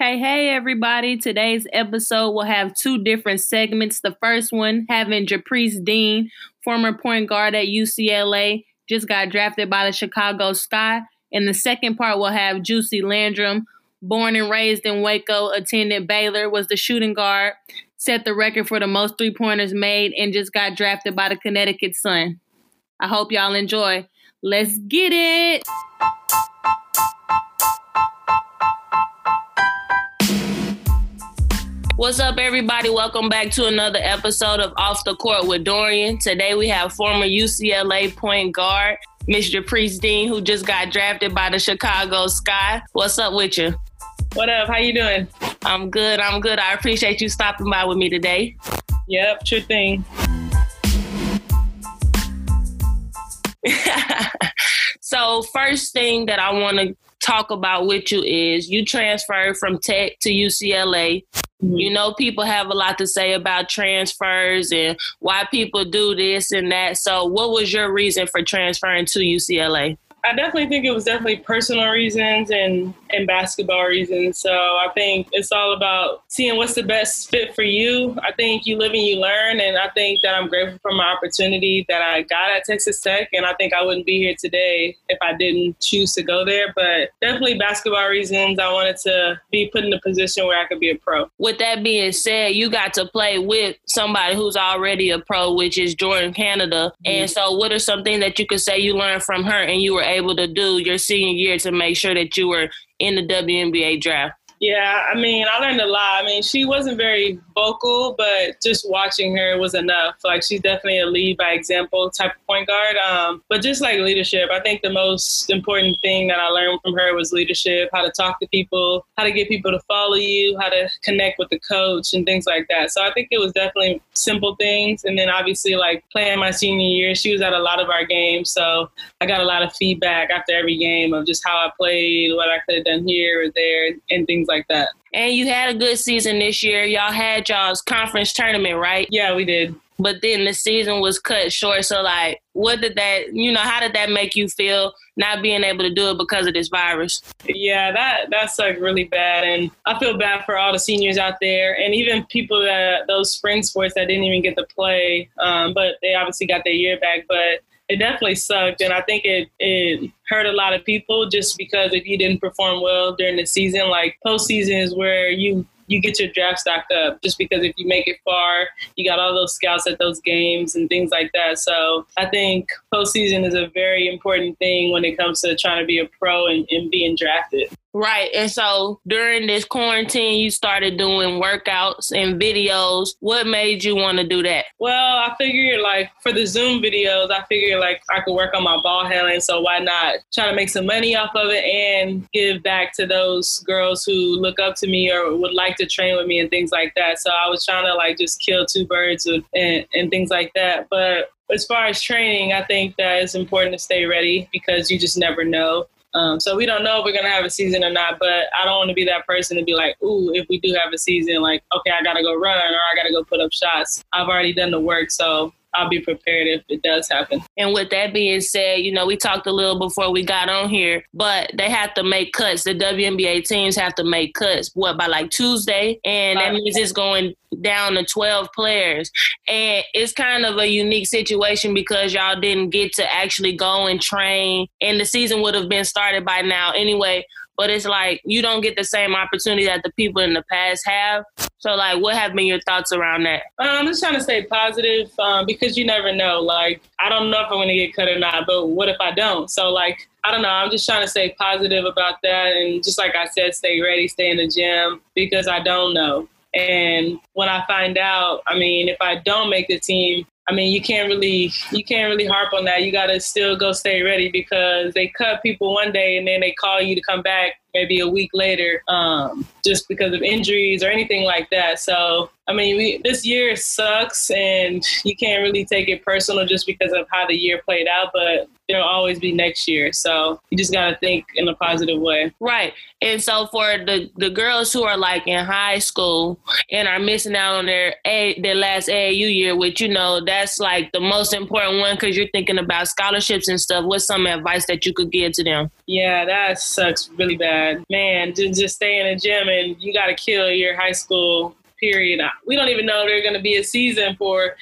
Hey, hey, everybody. Today's episode will have two different segments. The first one having Japreece Dean, former point guard at UCLA, just got drafted by the Chicago Sky. And the second part will have Juicy Landrum, born and raised in Waco, attended Baylor, was the shooting guard, set the record for the most three pointers made, and just got drafted by the Connecticut Sun. I hope y'all enjoy. Let's get it. What's up, everybody? Welcome back to another episode of Off the Court with Dorian. Today we have former UCLA point guard, Mr. Priest Dean, who just got drafted by the Chicago Sky. What's up with you? What up? How you doing? I'm good. I'm good. I appreciate you stopping by with me today. Yep, sure thing. so, first thing that I want to talk about with you is you transferred from Tech to UCLA. Mm-hmm. You know, people have a lot to say about transfers and why people do this and that. So, what was your reason for transferring to UCLA? I definitely think it was definitely personal reasons and and basketball reasons. So I think it's all about seeing what's the best fit for you. I think you live and you learn, and I think that I'm grateful for my opportunity that I got at Texas Tech, and I think I wouldn't be here today if I didn't choose to go there. But definitely basketball reasons. I wanted to be put in a position where I could be a pro. With that being said, you got to play with somebody who's already a pro, which is Jordin Canada. And so, what are some things that you could say you learned from her and you were able to do your senior year to make sure that you were in the WNBA draft? Yeah, I mean, I learned a lot. I mean, she wasn't very vocal, but just watching her was enough. Like, she's definitely a lead by example type of point guard. Um, but just like leadership, I think the most important thing that I learned from her was leadership, how to talk to people, how to get people to follow you, how to connect with the coach, and things like that. So I think it was definitely simple things. And then obviously, like playing my senior year, she was at a lot of our games. So I got a lot of feedback after every game of just how I played, what I could have done here or there, and things like that. And you had a good season this year. Y'all had y'all's conference tournament, right? Yeah, we did. But then the season was cut short. So, like, what did that, you know, how did that make you feel not being able to do it because of this virus? Yeah, that that's like really bad. And I feel bad for all the seniors out there and even people that, those spring sports that didn't even get to play. Um, but they obviously got their year back. But it definitely sucked and i think it, it hurt a lot of people just because if you didn't perform well during the season like postseason is where you you get your draft stacked up just because if you make it far, you got all those scouts at those games and things like that. So I think postseason is a very important thing when it comes to trying to be a pro and, and being drafted. Right. And so during this quarantine, you started doing workouts and videos. What made you want to do that? Well, I figured like for the Zoom videos, I figured like I could work on my ball handling. So why not try to make some money off of it and give back to those girls who look up to me or would like to train with me and things like that. So I was trying to like just kill two birds with, and, and things like that. But as far as training, I think that it's important to stay ready because you just never know. Um, so we don't know if we're gonna have a season or not, but I don't want to be that person to be like, "Ooh, if we do have a season, like, okay, I gotta go run or I gotta go put up shots." I've already done the work, so I'll be prepared if it does happen. And with that being said, you know, we talked a little before we got on here, but they have to make cuts. The WNBA teams have to make cuts, what, by like Tuesday? And that means it's going down to 12 players. And it's kind of a unique situation because y'all didn't get to actually go and train, and the season would have been started by now anyway but it's like you don't get the same opportunity that the people in the past have. So, like, what have been your thoughts around that? Um, I'm just trying to stay positive um, because you never know. Like, I don't know if I'm going to get cut or not, but what if I don't? So, like, I don't know. I'm just trying to stay positive about that. And just like I said, stay ready, stay in the gym because I don't know. And when I find out, I mean, if I don't make the team, I mean, you can't really you can't really harp on that. You got to still go stay ready because they cut people one day and then they call you to come back maybe a week later, um, just because of injuries or anything like that. So, I mean, we, this year sucks, and you can't really take it personal just because of how the year played out. But there'll always be next year, so you just got to think in a positive way. Right. And so for the the girls who are like in high school and are missing out on their a their last AAU year, which you know that's like the most important one because you're thinking about scholarships and stuff. What's some advice that you could give to them? Yeah, that sucks really bad man, just stay in a gym and you got to kill your high school period. We don't even know there's going to be a season for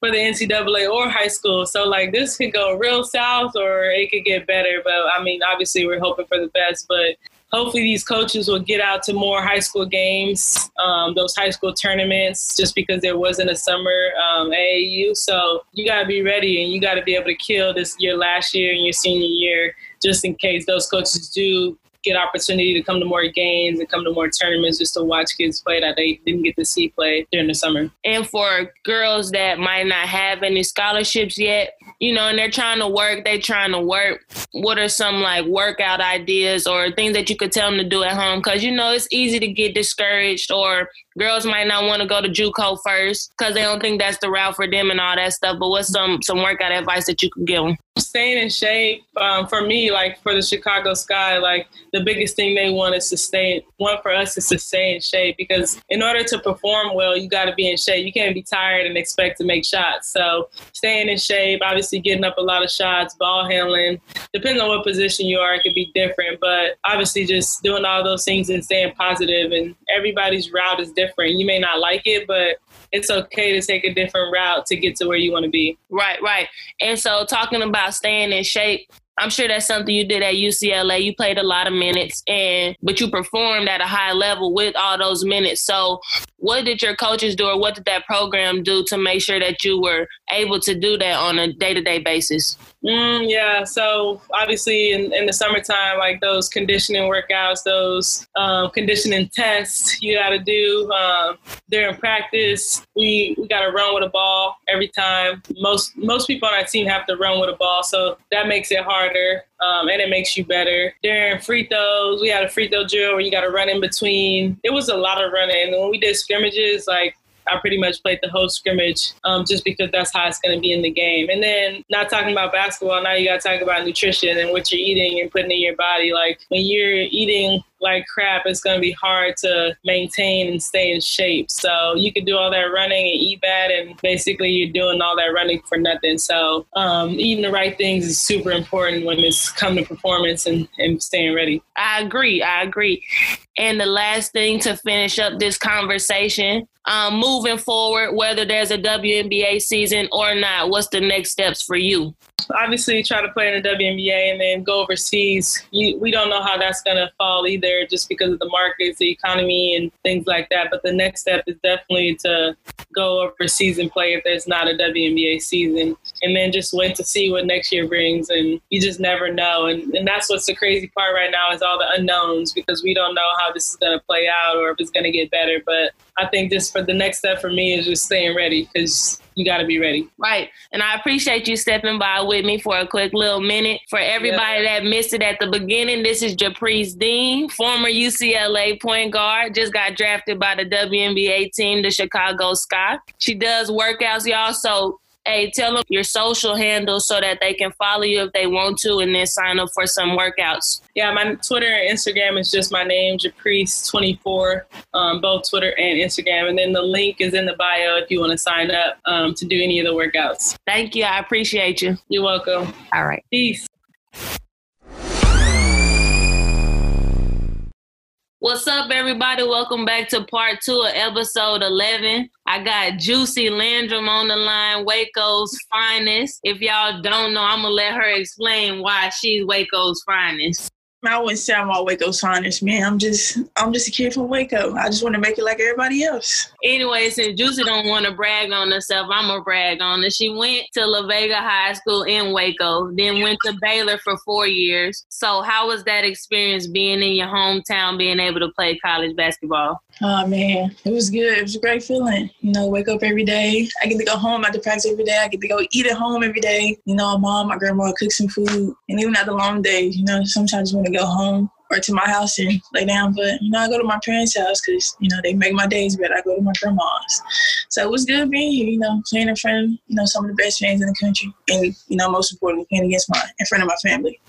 for the NCAA or high school. So like this could go real south or it could get better. But I mean, obviously we're hoping for the best. But hopefully these coaches will get out to more high school games, um, those high school tournaments, just because there wasn't a summer um, AAU. So you got to be ready and you got to be able to kill this year last year and your senior year, just in case those coaches do get opportunity to come to more games and come to more tournaments just to watch kids play that they didn't get to see play during the summer. And for girls that might not have any scholarships yet, you know, and they're trying to work, they trying to work. What are some like workout ideas or things that you could tell them to do at home? Because you know it's easy to get discouraged, or girls might not want to go to JUCO first because they don't think that's the route for them and all that stuff. But what's some some workout advice that you could give them? Staying in shape um, for me, like for the Chicago Sky, like the biggest thing they want is to stay. One for us is to stay in shape because in order to perform well, you got to be in shape. You can't be tired and expect to make shots. So staying in shape, getting up a lot of shots, ball handling. Depending on what position you are, it could be different. But obviously, just doing all those things and staying positive. And everybody's route is different. You may not like it, but it's okay to take a different route to get to where you want to be. Right, right. And so talking about staying in shape, I'm sure that's something you did at UCLA. You played a lot of minutes and but you performed at a high level with all those minutes. So what did your coaches do or what did that program do to make sure that you were able to do that on a day-to-day basis? Mm, yeah, so obviously in, in, the summertime, like those conditioning workouts, those um, conditioning tests you got to do um, during practice. We we got to run with a ball every time. Most most people on our team have to run with a ball, so that makes it harder um, and it makes you better. During free throws, we had a free throw drill where you got to run in between. It was a lot of running. When we did scrimmages, like I pretty much played the whole scrimmage um, just because that's how it's going to be in the game. And then not talking about basketball, now you got to talk about nutrition and what you're eating and putting in your body. Like when you're eating like crap, it's going to be hard to maintain and stay in shape. So you could do all that running and eat bad, and basically you're doing all that running for nothing. So um, eating the right things is super important when it's come to performance and, and staying ready. I agree. I agree. And the last thing to finish up this conversation, um, moving forward, whether there's a WNBA season or not, what's the next steps for you? Obviously try to play in the WNBA and then go overseas. You, we don't know how that's going to fall either, just because of the markets, the economy, and things like that. But the next step is definitely to go overseas and play if there's not a WNBA season, and then just wait to see what next year brings. And you just never know. And, and that's what's the crazy part right now is all the unknowns because we don't know how this is going to play out or if it's going to get better. But I think this for the next step for me is just staying ready because you got to be ready. Right. And I appreciate you stepping by with me for a quick little minute. For everybody yeah. that missed it at the beginning, this is Japreece Dean, former UCLA point guard, just got drafted by the WNBA team, the Chicago Sky. She does workouts, y'all. So hey, tell them your social handles so that they can follow you if they want to and then sign up for some workouts. Yeah, my Twitter and Instagram is just my name, Japreece24, um, both Twitter and Instagram. And then the link is in the bio if you want to sign up um, to do any of the workouts. Thank you. I appreciate you. You're welcome. All right. Peace. What's up, everybody? Welcome back to part two of episode 11. I got Juicy Landrum on the line, Waco's finest. If y'all don't know, I'm going to let her explain why she's Waco's finest. I wouldn't say I'm all Waco finest, man. I'm just I'm just a kid from Waco. I just want to make it like everybody else. Anyway, since Juicy don't want to brag on herself, I'm gonna brag on her. She went to La Vega High School in Waco, then went to Baylor for four years. So how was that experience being in your hometown, being able to play college basketball? Oh man, it was good. It was a great feeling. You know, wake up every day. I get to go home after practice every day. I get to go eat at home every day. You know, mom, my grandma cook some food, and even after long days, you know, sometimes when to go home or to my house and lay down. But you know, I go to my parents' house because you know they make my days better. I go to my grandma's, so it was good being here. You know, playing in front of you know some of the best fans in the country, and you know most importantly playing against my in front of my family.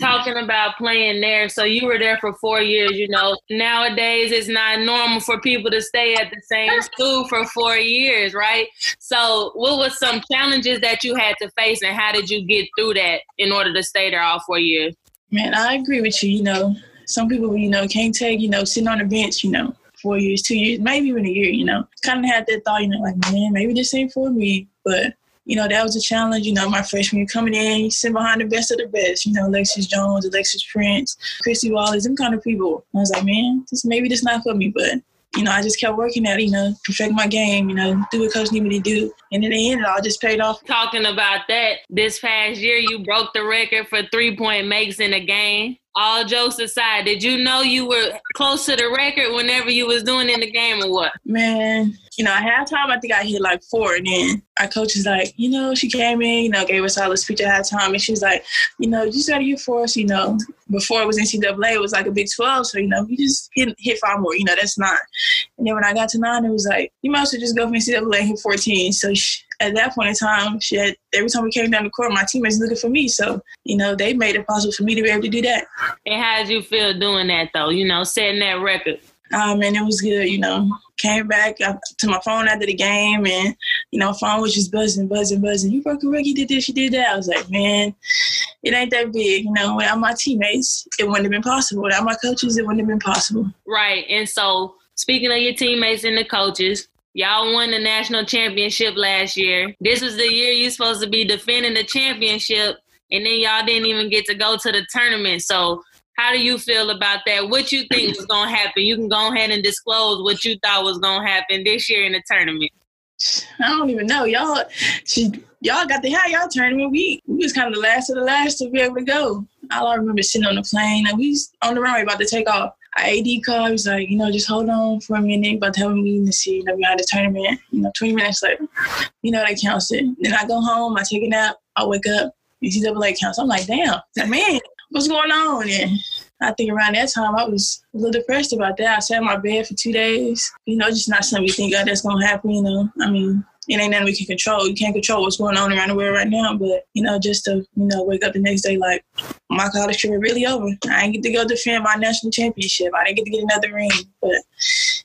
Talking about playing there, so you were there for four years. You know, nowadays it's not normal for people to stay at the same school for four years, right? So, what was some challenges that you had to face, and how did you get through that in order to stay there all four years? Man, I agree with you. You know, some people, you know, can't take, you know, sitting on the bench, you know, four years, two years, maybe even a year, you know. Kind of had that thought, you know, like, man, maybe this ain't for me. But, you know, that was a challenge, you know, my freshman year coming in, you sit behind the best of the best, you know, Alexis Jones, Alexis Prince, Kristy Wallace, them kind of people. I was like, man, this maybe this not for me, but you know, I just kept working at it, you know, perfect my game, you know, do what coach needed me to do. And in the end, it all just paid off. Talking about that, this past year, you broke the record for three point makes in a game all jokes aside, did you know you were close to the record whenever you was doing in the game or what? Man, you know, halftime, I think I hit like four. And then our coach is like, you know, she came in, you know, gave us all a speech at halftime. And she's like, you know, you just got to four. So, you know, before it was NCAA, it was like a Big 12. So, you know, we just hit, hit five more. You know, that's nine. And then when I got to nine, it was like, you might as well just go for NCAA and hit 14. So, she, at that point in time, she had, every time we came down the court, my teammates looking for me. So, you know, they made it possible for me to be able to do that. And how did you feel doing that though? You know, setting that record. Um, and it was good, you know. Came back to my phone after the game, and you know, phone was just buzzing, buzzing, buzzing. You broke a you did this, you did that. I was like, man, it ain't that big, you know. Without my teammates, it wouldn't have been possible. Without my coaches, it wouldn't have been possible. Right. And so, speaking of your teammates and the coaches, Y'all won the national championship last year. This was the year you're supposed to be defending the championship, and then y'all didn't even get to go to the tournament. So, how do you feel about that? What you think was gonna happen? You can go ahead and disclose what you thought was gonna happen this year in the tournament. I don't even know. Y'all, she, y'all got the have y'all tournament. We we was kind of the last of the last to be able to go. All I remember sitting on the plane and we was on the runway about to take off. Our AD called, was like, you know, just hold on for a minute, about to have a meeting to see, know, we had a tournament. You know, 20 minutes later, you know, they counts it. Then I go home, I take a nap, I wake up, NCAA counts. I'm like, damn, man, what's going on? And I think around that time I was a little depressed about that. I sat in my bed for two days. You know, just not something you think oh, that's gonna happen. You know, I mean, it ain't nothing we can control. You can't control what's going on around the world right now. But you know, just to you know wake up the next day like my college career really over. I didn't get to go defend my national championship. I didn't get to get another ring. But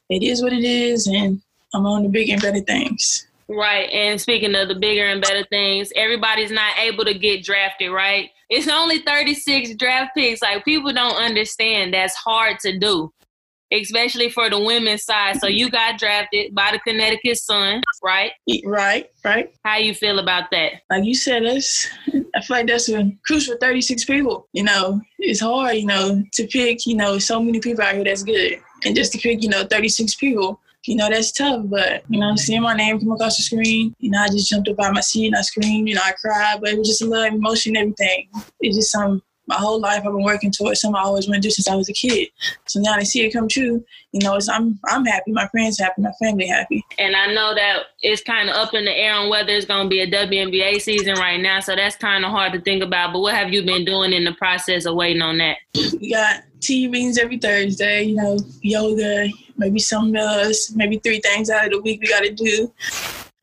it is what it is, and I'm on the bigger and better things. Right. And speaking of the bigger and better things, everybody's not able to get drafted, right? It's only 36 draft picks. Like people don't understand that's hard to do, especially for the women's side. So you got drafted by the Connecticut Sun, right? Right, right. How you feel about that? Like you said, that's I feel like that's a crucial for 36 people. You know, it's hard, you know, to pick, you know, so many people out here that's good. And just to pick, you know, 36 people you know, that's tough. But, you know, seeing my name come across the screen, you know, I just jumped up out my seat and I screamed, you know, I cried, but it was just a little emotion and everything. It's just some my whole life I've been working towards something I always wanted to do since I was a kid. So now to see it come true, you know, it's, I'm I'm happy, my friends happy, my family happy. And I know that it's kind of up in the air on whether it's going to be a WNBA season right now, so that's kind of hard to think about. But what have you been doing in the process of waiting on that? We got meetings every Thursday, you know, yoga, maybe something else, maybe three things out of the week we got to do.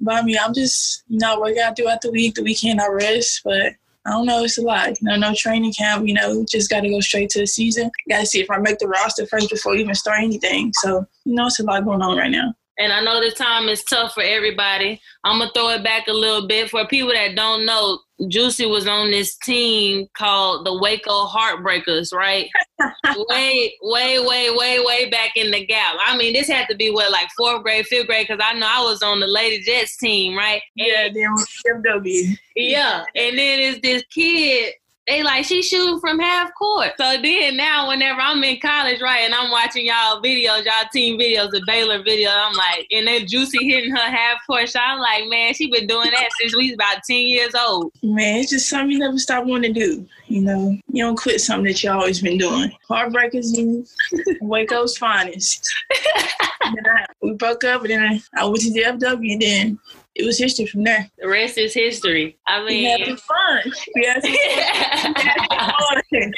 But I mean, I'm just, you know, working out throughout the week. The weekend I rest, but I don't know. It's a lot. You know, no training camp. You know, just got to go straight to the season. Got to see if I make the roster first before even start anything. So, you know, it's a lot going on right now. And I know this time is tough for everybody. I'm gonna throw it back a little bit for people that don't know. Juicy was on this team called the Waco Heartbreakers, right? way, way, way, way, way back in the gap. I mean, this had to be what, like fourth grade, fifth grade, because I know I was on the Lady Jets team, right? Yeah, then MW. Yeah, and then it's this kid they like she shooting from half court. So then now whenever I'm in college, right, and I'm watching y'all videos, y'all team videos, the Baylor video, I'm like, and then Juicy hitting her half court shot. I'm like, man, she been doing that since we was about 10 years old. Man, it's just something you never stop wanting to do. You know, you don't quit something that you always been doing. Heartbreakers Waco's finest. I, we broke up and then I went to the FW and then it was history from there. The rest is history. I mean, we had fun. Fun.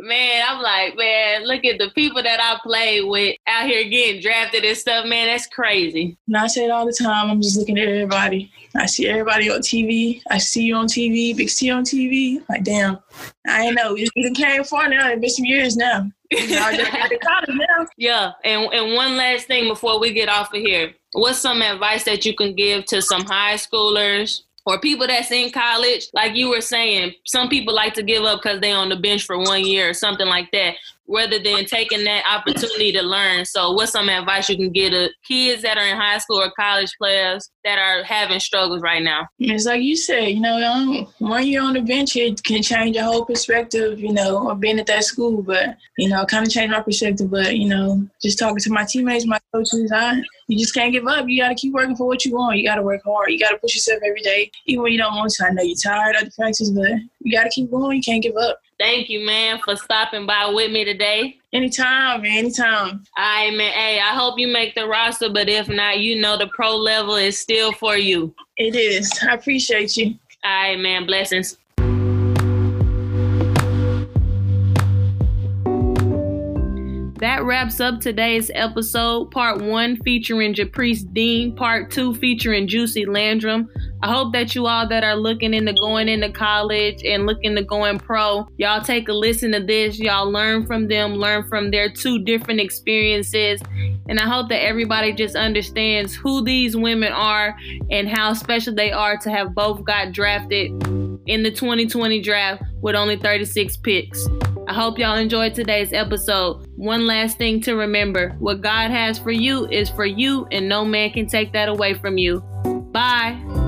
man, I'm like, man, look at the people that I play with out here getting drafted and stuff, man. That's crazy. And I say it all the time. I'm just looking at everybody. I see everybody on TV. I see you on TV, Big C on TV. Like, damn, I ain't know. You came far now. It's been some years now. yeah, and and one last thing before we get off of here what's some advice that you can give to some high schoolers or people that's in college? Like you were saying some people like to give up because they're on the bench for one year or something like that rather than taking that opportunity to learn. So, what's some advice you can give to kids that are in high school or college players that are having struggles right now? It's like you said, you know, one year on the bench it can change your whole perspective, you know, of being at that school. But you know, kind of changed my perspective. But you know, just talking to my teammates, my coaches, I you just can't give up. You got to keep working for what you want. You got to work hard. You got to push yourself every day, even when you don't want to. I know you're tired of the practice, but you got to keep going. You can't give up. Thank you, man, for stopping by with me today. Anytime, man. Anytime. All right, man. Hey, I hope you make the roster, but if not, you know the pro level is still for you. It is. I appreciate you. All right, man. Blessings. That wraps up today's episode, part one featuring Japreece Dean, part two featuring Juicy Landrum. I hope that you all that are looking into going into college and looking to going pro, y'all take a listen to this. Y'all learn from them, learn from their two different experiences. And I hope that everybody just understands who these women are and how special they are to have both got drafted in the 2020 draft with only 36 picks. I hope y'all enjoyed today's episode. One last thing to remember what God has for you is for you, and no man can take that away from you. Bye.